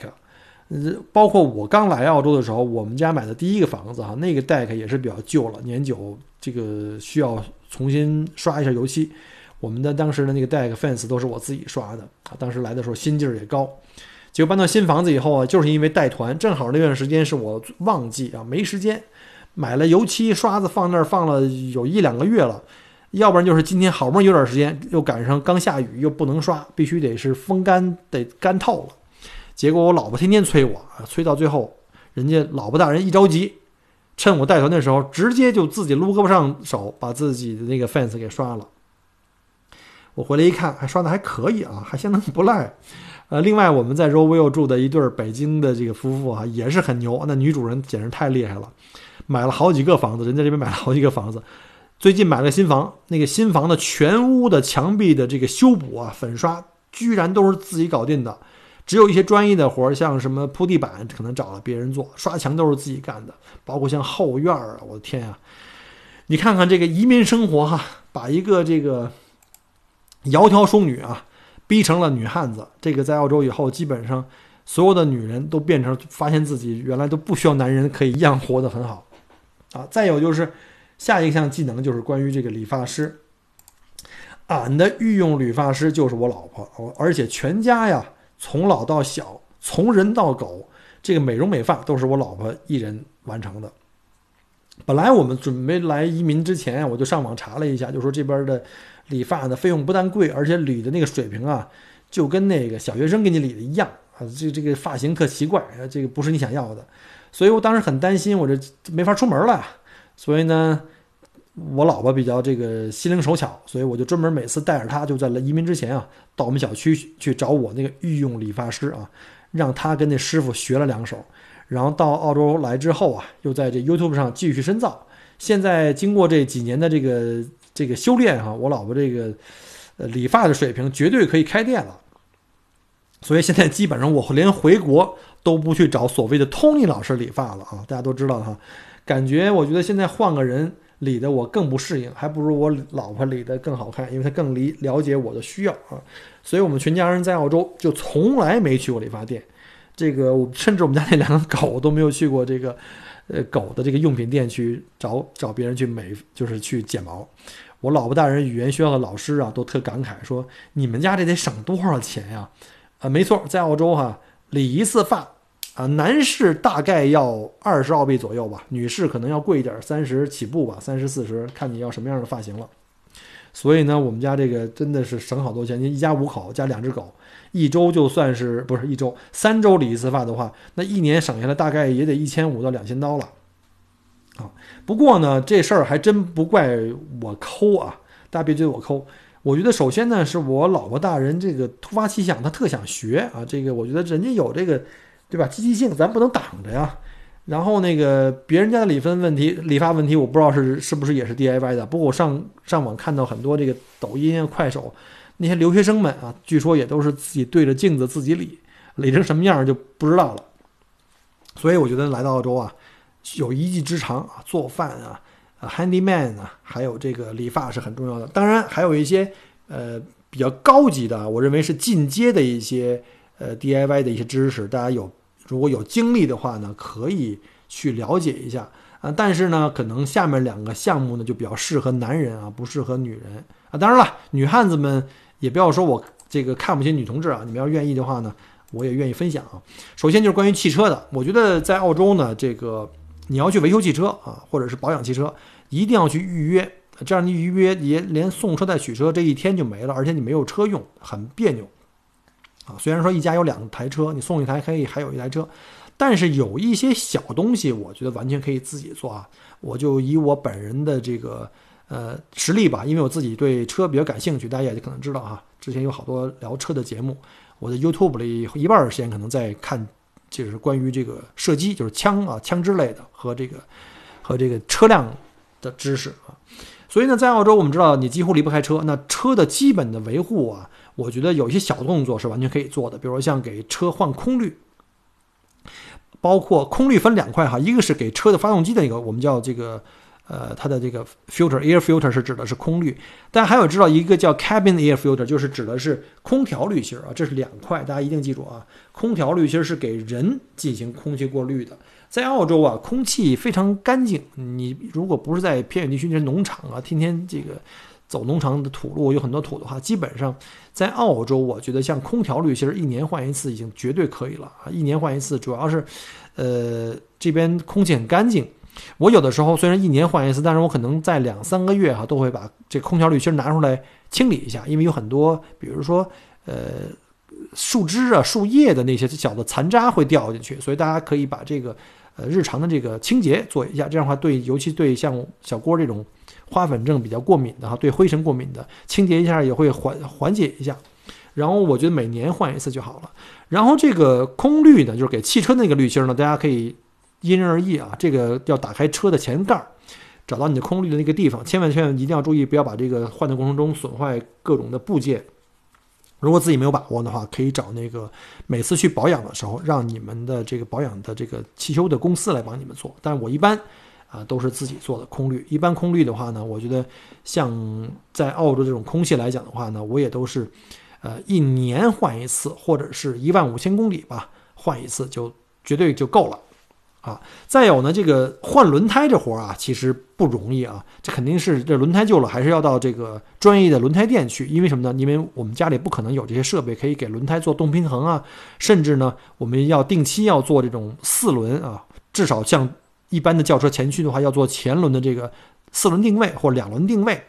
包括我刚来澳洲的时候，我们家买的第一个房子哈，那个 deck 也是比较旧了，年久，这个需要重新刷一下油漆。我们的当时的那个 deck fence 都是我自己刷的啊，当时来的时候心劲儿也高。结果搬到新房子以后啊，就是因为带团，正好那段时间是我旺季啊，没时间，买了油漆刷子放那儿放了有一两个月了，要不然就是今天好不容易有点时间，又赶上刚下雨又不能刷，必须得是风干得干透了。结果我老婆天天催我，催到最后，人家老婆大人一着急，趁我带团的时候，直接就自己撸胳膊上手，把自己的那个 fence 给刷了。我回来一看，还刷的还可以啊，还相当不赖。呃，另外我们在 Roville 住的一对北京的这个夫妇啊，也是很牛。那女主人简直太厉害了，买了好几个房子，人在这边买了好几个房子。最近买了新房，那个新房的全屋的墙壁的这个修补啊、粉刷，居然都是自己搞定的。只有一些专业的活儿，像什么铺地板，可能找了别人做；刷墙都是自己干的。包括像后院儿啊，我的天啊！你看看这个移民生活哈，把一个这个窈窕淑女啊。逼成了女汉子，这个在澳洲以后，基本上所有的女人都变成发现自己原来都不需要男人，可以一样活得很好，啊！再有就是下一项技能就是关于这个理发师，俺的御用理发师就是我老婆，而且全家呀，从老到小，从人到狗，这个美容美发都是我老婆一人完成的。本来我们准备来移民之前，我就上网查了一下，就说这边的。理发的费用不但贵，而且理的那个水平啊，就跟那个小学生给你理的一样啊，这这个发型特奇怪，这个不是你想要的，所以我当时很担心，我这没法出门了，所以呢，我老婆比较这个心灵手巧，所以我就专门每次带着她，就在来移民之前啊，到我们小区去找我那个御用理发师啊，让他跟那师傅学了两手。然后到澳洲来之后啊，又在这 YouTube 上继续深造。现在经过这几年的这个这个修炼哈，我老婆这个呃理发的水平绝对可以开店了。所以现在基本上我连回国都不去找所谓的 Tony 老师理发了啊，大家都知道哈。感觉我觉得现在换个人理的我更不适应，还不如我老婆理的更好看，因为她更理了解我的需要啊。所以我们全家人在澳洲就从来没去过理发店。这个我甚至我们家那两个狗都没有去过这个，呃，狗的这个用品店去找找别人去美，就是去剪毛。我老婆大人语言学校的老师啊，都特感慨说：“你们家这得省多少钱呀？”啊，没错，在澳洲哈，理一次发啊，男士大概要二十澳币左右吧，女士可能要贵一点，三十起步吧，三十四十，看你要什么样的发型了。所以呢，我们家这个真的是省好多钱。您一家五口加两只狗。一周就算是不是一周，三周理一次发的话，那一年省下来大概也得一千五到两千刀了，啊，不过呢，这事儿还真不怪我抠啊，大家别觉得我抠。我觉得首先呢，是我老婆大人这个突发奇想，她特想学啊，这个我觉得人家有这个，对吧？积极性，咱不能挡着呀。然后那个别人家的理分问题、理发问题，我不知道是是不是也是 DIY 的。不过我上上网看到很多这个抖音啊、快手。那些留学生们啊，据说也都是自己对着镜子自己理，理成什么样就不知道了。所以我觉得来到澳洲啊，有一技之长啊，做饭啊，啊，handyman 啊，还有这个理发是很重要的。当然还有一些呃比较高级的，我认为是进阶的一些呃 DIY 的一些知识，大家有如果有精力的话呢，可以去了解一下啊。但是呢，可能下面两个项目呢就比较适合男人啊，不适合女人啊。当然了，女汉子们。也不要说我这个看不起女同志啊，你们要愿意的话呢，我也愿意分享啊。首先就是关于汽车的，我觉得在澳洲呢，这个你要去维修汽车啊，或者是保养汽车，一定要去预约，这样你预约也连送车带取车这一天就没了，而且你没有车用，很别扭啊。虽然说一家有两台车，你送一台可以还有一台车，但是有一些小东西，我觉得完全可以自己做啊。我就以我本人的这个。呃，实力吧，因为我自己对车比较感兴趣，大家也可能知道哈。之前有好多聊车的节目，我的 YouTube 里一半时间可能在看，就是关于这个射击，就是枪啊、枪支类的和这个和这个车辆的知识啊。所以呢，在澳洲我们知道你几乎离不开车，那车的基本的维护啊，我觉得有一些小动作是完全可以做的，比如说像给车换空滤，包括空滤分两块哈，一个是给车的发动机的一个，我们叫这个。呃，它的这个 filter air filter 是指的是空滤，大家还有知道一个叫 cabin air filter，就是指的是空调滤芯啊，这是两块，大家一定记住啊。空调滤芯是给人进行空气过滤的。在澳洲啊，空气非常干净，你如果不是在偏远地区，那些农场啊，天天这个走农场的土路，有很多土的话，基本上在澳洲，我觉得像空调滤芯一年换一次已经绝对可以了啊，一年换一次，主要是呃这边空气很干净。我有的时候虽然一年换一次，但是我可能在两三个月哈都会把这空调滤芯拿出来清理一下，因为有很多，比如说呃树枝啊、树叶的那些小的残渣会掉进去，所以大家可以把这个呃日常的这个清洁做一下，这样的话对，尤其对像小郭这种花粉症比较过敏的哈，对灰尘过敏的，清洁一下也会缓缓解一下。然后我觉得每年换一次就好了。然后这个空滤呢，就是给汽车那个滤芯呢，大家可以。因人而异啊，这个要打开车的前盖儿，找到你的空滤的那个地方，千万千万一定要注意，不要把这个换的过程中损坏各种的部件。如果自己没有把握的话，可以找那个每次去保养的时候，让你们的这个保养的这个汽修的公司来帮你们做。但我一般啊都是自己做的空滤。一般空滤的话呢，我觉得像在澳洲这种空气来讲的话呢，我也都是呃一年换一次，或者是一万五千公里吧换一次，就绝对就够了。啊，再有呢，这个换轮胎这活儿啊，其实不容易啊。这肯定是这轮胎旧了，还是要到这个专业的轮胎店去。因为什么呢？因为我们家里不可能有这些设备可以给轮胎做动平衡啊。甚至呢，我们要定期要做这种四轮啊，至少像一般的轿车前驱的话，要做前轮的这个四轮定位或两轮定位。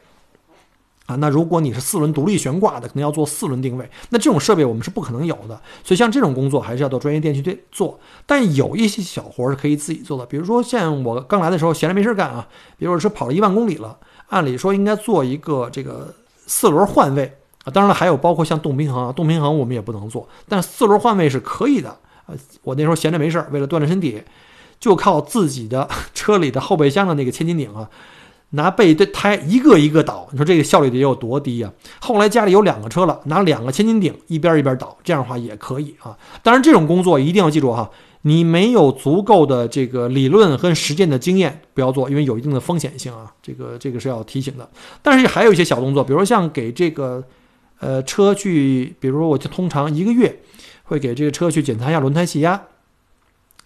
啊，那如果你是四轮独立悬挂的，可能要做四轮定位，那这种设备我们是不可能有的。所以像这种工作还是要到专业店去做。但有一些小活是可以自己做的，比如说像我刚来的时候闲着没事干啊，比如说跑了一万公里了按理说应该做一个这个四轮换位啊。当然了，还有包括像动平衡啊，动平衡我们也不能做，但四轮换位是可以的。呃，我那时候闲着没事，为了锻炼身体，就靠自己的 车里的后备箱的那个千斤顶啊。拿备胎一个一个倒，你说这个效率得有多低呀？后来家里有两个车了，拿两个千斤顶一边一边倒，这样的话也可以啊。当然，这种工作一定要记住哈，你没有足够的这个理论和实践的经验，不要做，因为有一定的风险性啊。这个这个是要提醒的。但是还有一些小动作，比如说像给这个呃车去，比如说我就通常一个月会给这个车去检查一下轮胎气压，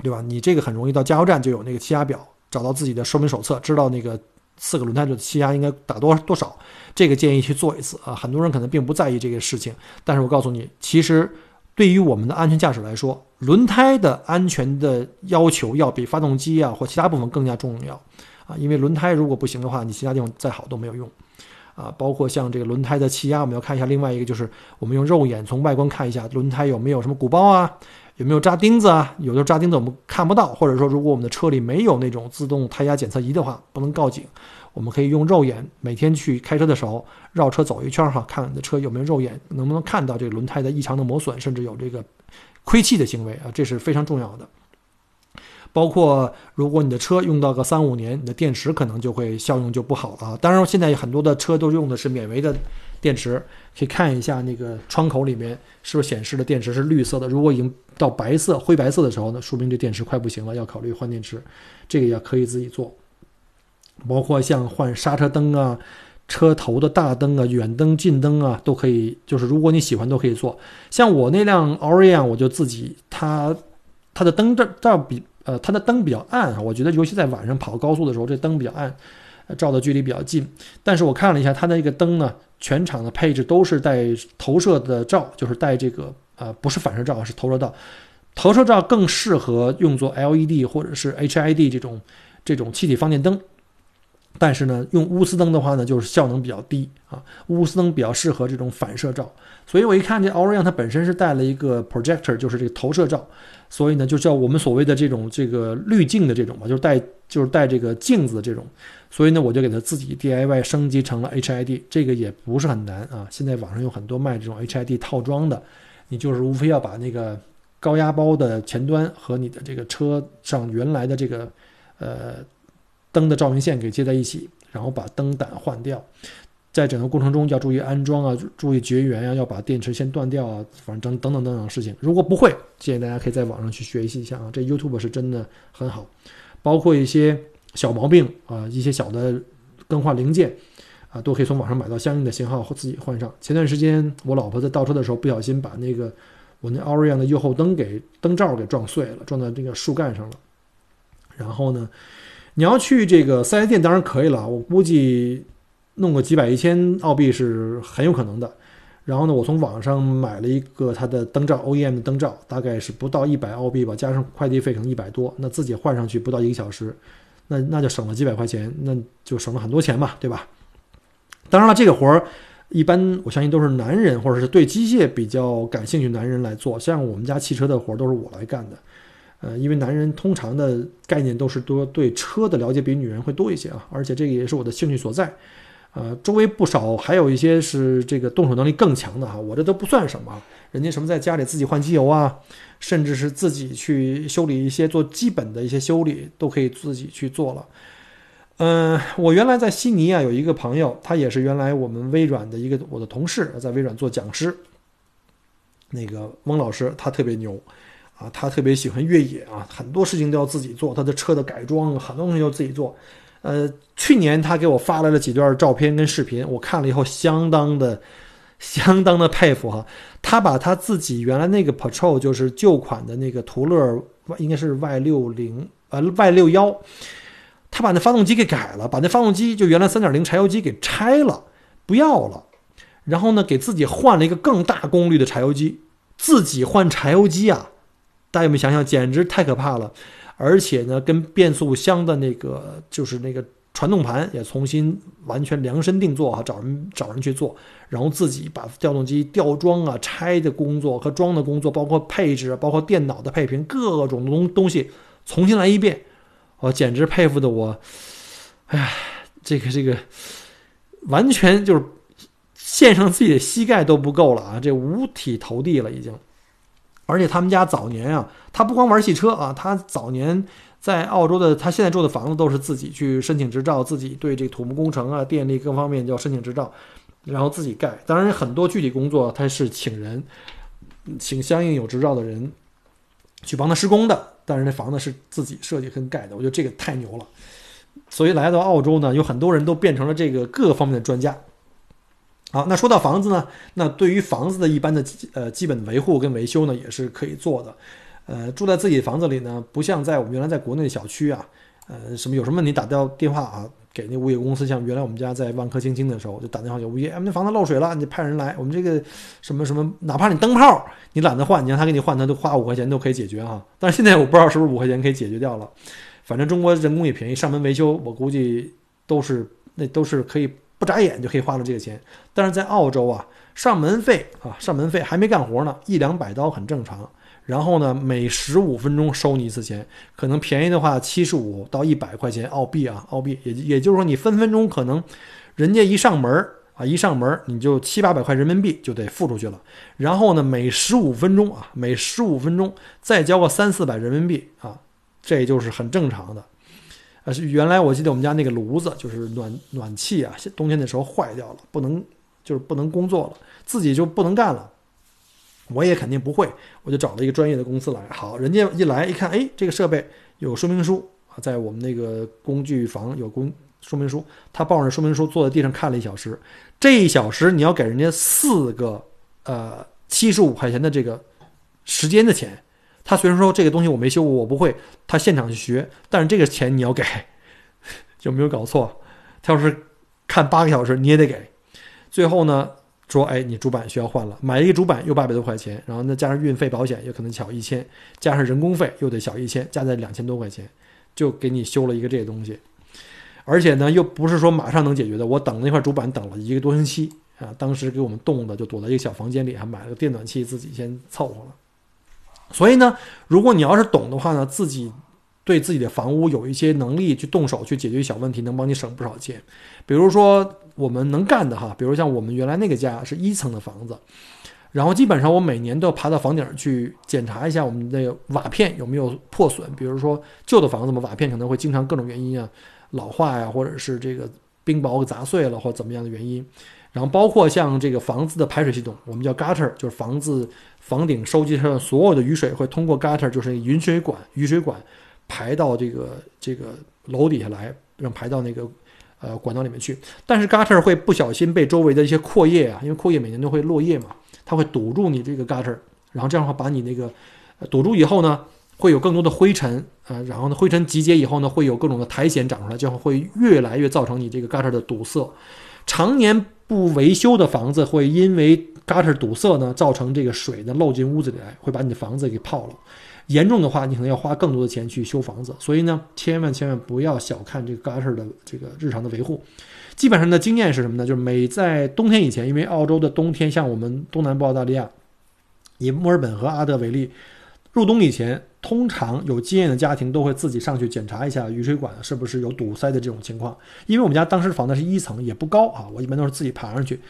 对吧？你这个很容易到加油站就有那个气压表，找到自己的说明手册，知道那个。四个轮胎的气压应该打多多少？这个建议去做一次啊。很多人可能并不在意这个事情，但是我告诉你，其实对于我们的安全驾驶来说，轮胎的安全的要求要比发动机啊或其他部分更加重要啊。因为轮胎如果不行的话，你其他地方再好都没有用啊。包括像这个轮胎的气压，我们要看一下。另外一个就是我们用肉眼从外观看一下轮胎有没有什么鼓包啊。有没有扎钉子啊？有的扎钉子我们看不到，或者说如果我们的车里没有那种自动胎压检测仪的话，不能报警。我们可以用肉眼每天去开车的时候绕车走一圈哈，看你的车有没有肉眼能不能看到这个轮胎的异常的磨损，甚至有这个亏气的行为啊，这是非常重要的。包括如果你的车用到个三五年，你的电池可能就会效用就不好了。当然，现在很多的车都用的是免维的。电池可以看一下那个窗口里面是不是显示的电池是绿色的。如果已经到白色、灰白色的时候呢，说明这电池快不行了，要考虑换电池。这个也可以自己做。包括像换刹车灯啊、车头的大灯啊、远灯、近灯啊，都可以。就是如果你喜欢，都可以做。像我那辆 Aurion，我就自己它它的灯这照比呃它的灯比较暗啊，我觉得尤其在晚上跑高速的时候，这灯比较暗。照的距离比较近，但是我看了一下它的一个灯呢，全场的配置都是带投射的照，就是带这个呃不是反射照，是投射照。投射照更适合用作 LED 或者是 HID 这种这种气体放电灯。但是呢，用钨丝灯的话呢，就是效能比较低啊。钨丝灯比较适合这种反射照，所以我一看这 Aurion 它本身是带了一个 projector，就是这个投射照，所以呢就叫我们所谓的这种这个滤镜的这种吧，就是带就是带这个镜子的这种。所以呢，我就给它自己 DIY 升级成了 HID，这个也不是很难啊。现在网上有很多卖这种 HID 套装的，你就是无非要把那个高压包的前端和你的这个车上原来的这个呃。灯的照明线给接在一起，然后把灯胆换掉，在整个过程中要注意安装啊，注意绝缘啊，要把电池先断掉啊，反正等等等等事情。如果不会，建议大家可以在网上去学习一下啊，这 YouTube 是真的很好，包括一些小毛病啊，一些小的更换零件啊，都可以从网上买到相应的型号自己换上。前段时间我老婆在倒车的时候不小心把那个我那 Aurion 的右后灯给灯罩给撞碎了，撞在这个树干上了，然后呢。你要去这个四 S 店当然可以了，我估计弄个几百一千澳币是很有可能的。然后呢，我从网上买了一个它的灯罩，OEM 的灯罩，大概是不到一百澳币吧，加上快递费可能一百多。那自己换上去不到一个小时，那那就省了几百块钱，那就省了很多钱嘛，对吧？当然了，这个活儿一般我相信都是男人或者是对机械比较感兴趣男人来做，像我们家汽车的活儿都是我来干的。呃，因为男人通常的概念都是多对车的了解比女人会多一些啊，而且这个也是我的兴趣所在。呃，周围不少还有一些是这个动手能力更强的哈，我这都不算什么，人家什么在家里自己换机油啊，甚至是自己去修理一些做基本的一些修理都可以自己去做了。嗯，我原来在悉尼啊有一个朋友，他也是原来我们微软的一个我的同事，在微软做讲师。那个翁老师他特别牛。啊，他特别喜欢越野啊，很多事情都要自己做，他的车的改装很多东西要自己做。呃，去年他给我发来了几段照片跟视频，我看了以后相当的、相当的佩服哈。他把他自己原来那个 Patrol 就是旧款的那个途乐，应该是 Y 六零呃 Y 六幺，他把那发动机给改了，把那发动机就原来三点零柴油机给拆了，不要了，然后呢给自己换了一个更大功率的柴油机，自己换柴油机啊。大家有没有想想，简直太可怕了！而且呢，跟变速箱的那个就是那个传动盘也重新完全量身定做啊，找人找人去做，然后自己把调动机吊装啊、拆的工作和装的工作，包括配置、包括电脑的配平，各种东东西重新来一遍，我简直佩服的我，哎，这个这个完全就是献上自己的膝盖都不够了啊，这五体投地了已经。而且他们家早年啊，他不光玩汽车啊，他早年在澳洲的，他现在住的房子都是自己去申请执照，自己对这土木工程啊、电力各方面要申请执照，然后自己盖。当然，很多具体工作他是请人，请相应有执照的人去帮他施工的。但是那房子是自己设计跟盖的，我觉得这个太牛了。所以来到澳洲呢，有很多人都变成了这个各方面的专家。好，那说到房子呢，那对于房子的一般的呃基本维护跟维修呢，也是可以做的。呃，住在自己房子里呢，不像在我们原来在国内的小区啊，呃，什么有什么问题打掉电话啊，给那物业公司。像原来我们家在万科新京的时候，就打电话给物业，哎，那房子漏水了，你派人来。我们这个什么什么，哪怕你灯泡你懒得换，你让他给你换，他都花五块钱都可以解决哈。但是现在我不知道是不是五块钱可以解决掉了，反正中国人工也便宜，上门维修我估计都是那都是可以。不眨眼就可以花了这个钱，但是在澳洲啊，上门费啊，上门费还没干活呢，一两百刀很正常。然后呢，每十五分钟收你一次钱，可能便宜的话七十五到一百块钱澳币啊，澳币也也就是说你分分钟可能，人家一上门啊，一上门你就七八百块人民币就得付出去了。然后呢，每十五分钟啊，每十五分钟再交个三四百人民币啊，这就是很正常的。啊，是原来我记得我们家那个炉子，就是暖暖气啊，冬天的时候坏掉了，不能就是不能工作了，自己就不能干了。我也肯定不会，我就找了一个专业的公司来。好，人家一来一看，哎，这个设备有说明书啊，在我们那个工具房有工说明书，他抱着说明书坐在地上看了一小时，这一小时你要给人家四个呃七十五块钱的这个时间的钱。他虽然说这个东西我没修过，我不会，他现场去学，但是这个钱你要给，有没有搞错？他要是看八个小时，你也得给。最后呢，说，哎，你主板需要换了，买一个主板又八百多块钱，然后呢加上运费、保险，有可能小一千，加上人工费又得小一千，加在两千多块钱，就给你修了一个这个东西。而且呢，又不是说马上能解决的，我等那块主板等了一个多星期啊，当时给我们冻的，就躲在一个小房间里，还买了个电暖气，自己先凑合了。所以呢，如果你要是懂的话呢，自己对自己的房屋有一些能力去动手去解决小问题，能帮你省不少钱。比如说我们能干的哈，比如像我们原来那个家是一层的房子，然后基本上我每年都要爬到房顶去检查一下我们的瓦片有没有破损。比如说旧的房子嘛，瓦片可能会经常各种原因啊老化呀，或者是这个冰雹给砸碎了或怎么样的原因。然后包括像这个房子的排水系统，我们叫 gutter，就是房子房顶收集上所有的雨水会通过 gutter，就是雨水管，雨水管排到这个这个楼底下来，让排到那个呃管道里面去。但是 gutter 会不小心被周围的一些阔叶啊，因为阔叶每年都会落叶嘛，它会堵住你这个 gutter，然后这样的话把你那个堵住以后呢，会有更多的灰尘啊，然后呢灰尘集结以后呢，会有各种的苔藓长出来，就会越来越造成你这个 gutter 的堵塞，常年。不维修的房子会因为 gutter 堵塞呢，造成这个水呢漏进屋子里来，会把你的房子给泡了。严重的话，你可能要花更多的钱去修房子。所以呢，千万千万不要小看这个 gutter 的这个日常的维护。基本上的经验是什么呢？就是每在冬天以前，因为澳洲的冬天像我们东南部澳大利亚，以墨尔本和阿德为例。入冬以前，通常有经验的家庭都会自己上去检查一下雨水管是不是有堵塞的这种情况。因为我们家当时房子是一层，也不高啊，我一般都是自己爬上去，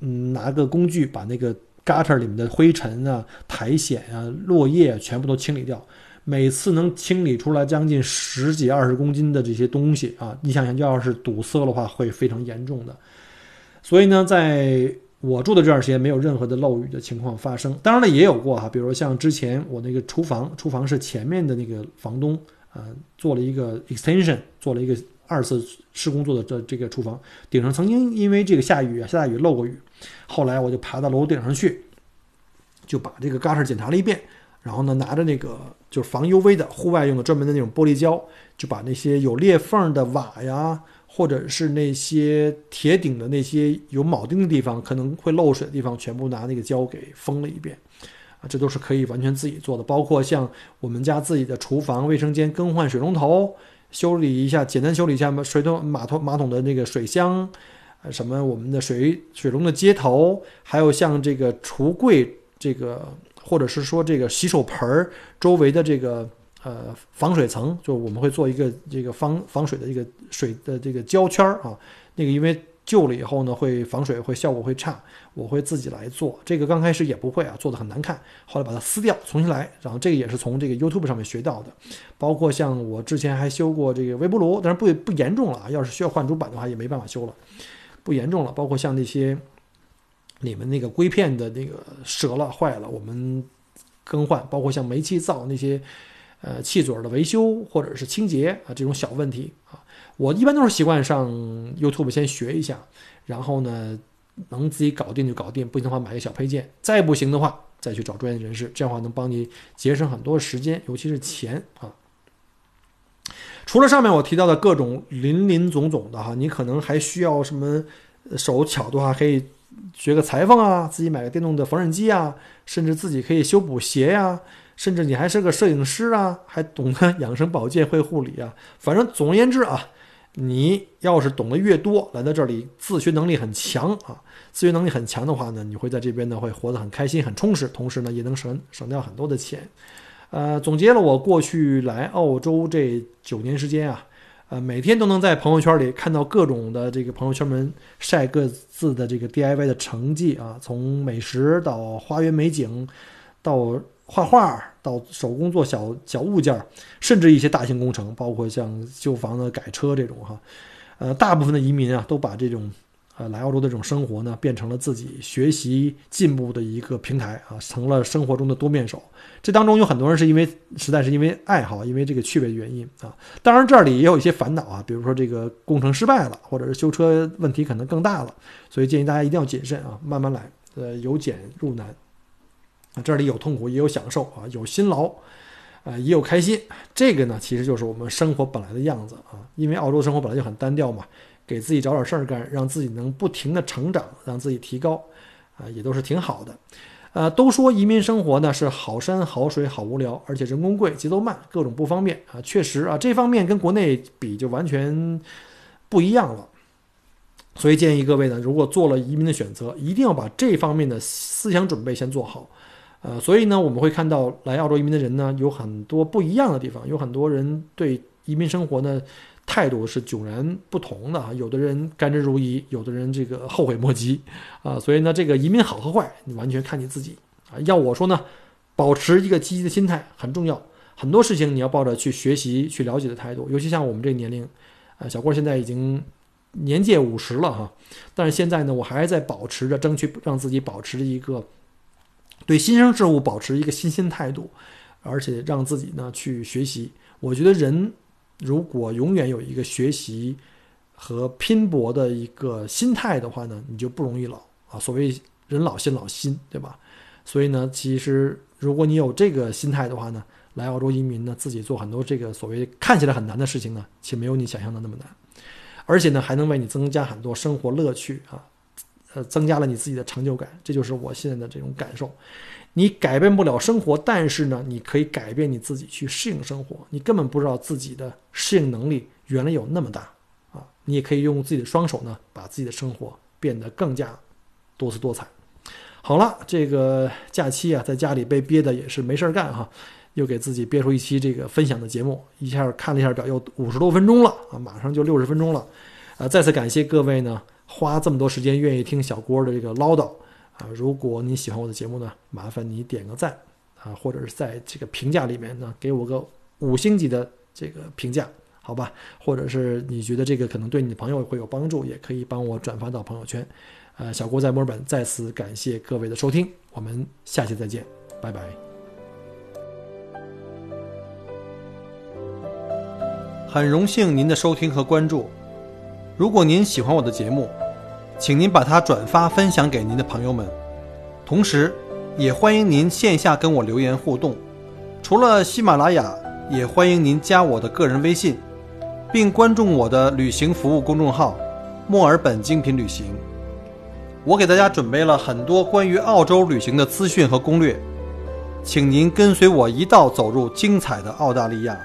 嗯，拿个工具把那个 gutter 里面的灰尘啊、苔藓啊、落叶全部都清理掉。每次能清理出来将近十几二十公斤的这些东西啊，你想想，要是堵塞的话，会非常严重的。所以呢，在我住的这段时间没有任何的漏雨的情况发生，当然了也有过哈，比如像之前我那个厨房，厨房是前面的那个房东啊做了一个 extension，做了一个二次施工做的这这个厨房顶上曾经因为这个下雨下大雨漏过雨，后来我就爬到楼顶上去，就把这个 gutter 检查了一遍，然后呢拿着那个就是防 UV 的户外用的专门的那种玻璃胶，就把那些有裂缝的瓦呀。或者是那些铁顶的那些有铆钉的地方，可能会漏水的地方，全部拿那个胶给封了一遍，啊，这都是可以完全自己做的。包括像我们家自己的厨房、卫生间更换水龙头，修理一下，简单修理一下水桶、马桶、马桶的那个水箱，呃，什么我们的水水龙的接头，还有像这个橱柜这个，或者是说这个洗手盆儿周围的这个。呃，防水层就我们会做一个这个防防水的一个水的这个胶圈儿啊，那个因为旧了以后呢，会防水会效果会差，我会自己来做。这个刚开始也不会啊，做的很难看，后来把它撕掉，重新来。然后这个也是从这个 YouTube 上面学到的。包括像我之前还修过这个微波炉，但是不不严重了啊。要是需要换主板的话，也没办法修了，不严重了。包括像那些你们那个硅片的那个折了坏了，我们更换。包括像煤气灶那些呃气嘴的维修或者是清洁啊这种小问题啊。我一般都是习惯上 YouTube 先学一下，然后呢，能自己搞定就搞定，不行的话买个小配件，再不行的话再去找专业人士，这样的话能帮你节省很多时间，尤其是钱啊。除了上面我提到的各种林林总总的哈，你可能还需要什么手巧的话，可以学个裁缝啊，自己买个电动的缝纫机啊，甚至自己可以修补鞋呀。甚至你还是个摄影师啊，还懂得养生保健、会护理啊。反正总而言之啊。你要是懂得越多，来到这里自学能力很强啊，自学能力很强的话呢，你会在这边呢会活得很开心、很充实，同时呢也能省省掉很多的钱。呃，总结了我过去来澳洲这九年时间啊，呃，每天都能在朋友圈里看到各种的这个朋友圈们晒各自的这个 DIY 的成绩啊，从美食到花园美景，到。画画到手工做小小物件甚至一些大型工程，包括像修房子、改车这种哈，呃，大部分的移民啊，都把这种呃来澳洲的这种生活呢，变成了自己学习进步的一个平台啊，成了生活中的多面手。这当中有很多人是因为实在是因为爱好，因为这个趣味的原因啊。当然这里也有一些烦恼啊，比如说这个工程失败了，或者是修车问题可能更大了，所以建议大家一定要谨慎啊，慢慢来，呃，由简入难。这里有痛苦，也有享受啊，有辛劳，呃，也有开心。这个呢，其实就是我们生活本来的样子啊。因为澳洲生活本来就很单调嘛，给自己找点事儿干，让自己能不停的成长，让自己提高，啊，也都是挺好的。呃，都说移民生活呢是好山好水好无聊，而且人工贵，节奏慢，各种不方便啊。确实啊，这方面跟国内比就完全不一样了。所以建议各位呢，如果做了移民的选择，一定要把这方面的思想准备先做好。呃，所以呢，我们会看到来澳洲移民的人呢，有很多不一样的地方，有很多人对移民生活呢态度是迥然不同的啊。有的人甘之如饴，有的人这个后悔莫及啊。所以呢，这个移民好和坏，你完全看你自己啊。要我说呢，保持一个积极的心态很重要，很多事情你要抱着去学习、去了解的态度。尤其像我们这个年龄，啊，小郭现在已经年届五十了哈，但是现在呢，我还在保持着，争取让自己保持一个。对新生事物保持一个新鲜态度，而且让自己呢去学习。我觉得人如果永远有一个学习和拼搏的一个心态的话呢，你就不容易老啊。所谓人老心老心，对吧？所以呢，其实如果你有这个心态的话呢，来澳洲移民呢，自己做很多这个所谓看起来很难的事情呢，其实没有你想象的那么难，而且呢，还能为你增加很多生活乐趣啊。呃，增加了你自己的成就感，这就是我现在的这种感受。你改变不了生活，但是呢，你可以改变你自己去适应生活。你根本不知道自己的适应能力原来有那么大啊！你也可以用自己的双手呢，把自己的生活变得更加多姿多彩。好了，这个假期啊，在家里被憋的也是没事儿干哈，又给自己憋出一期这个分享的节目。一下看了一下表，又五十多分钟了啊，马上就六十分钟了。啊，再次感谢各位呢。花这么多时间愿意听小郭的这个唠叨啊！如果你喜欢我的节目呢，麻烦你点个赞啊，或者是在这个评价里面呢给我个五星级的这个评价，好吧？或者是你觉得这个可能对你的朋友会有帮助，也可以帮我转发到朋友圈。呃，小郭在墨尔本再次感谢各位的收听，我们下期再见，拜拜。很荣幸您的收听和关注，如果您喜欢我的节目。请您把它转发分享给您的朋友们，同时，也欢迎您线下跟我留言互动。除了喜马拉雅，也欢迎您加我的个人微信，并关注我的旅行服务公众号“墨尔本精品旅行”。我给大家准备了很多关于澳洲旅行的资讯和攻略，请您跟随我一道走入精彩的澳大利亚。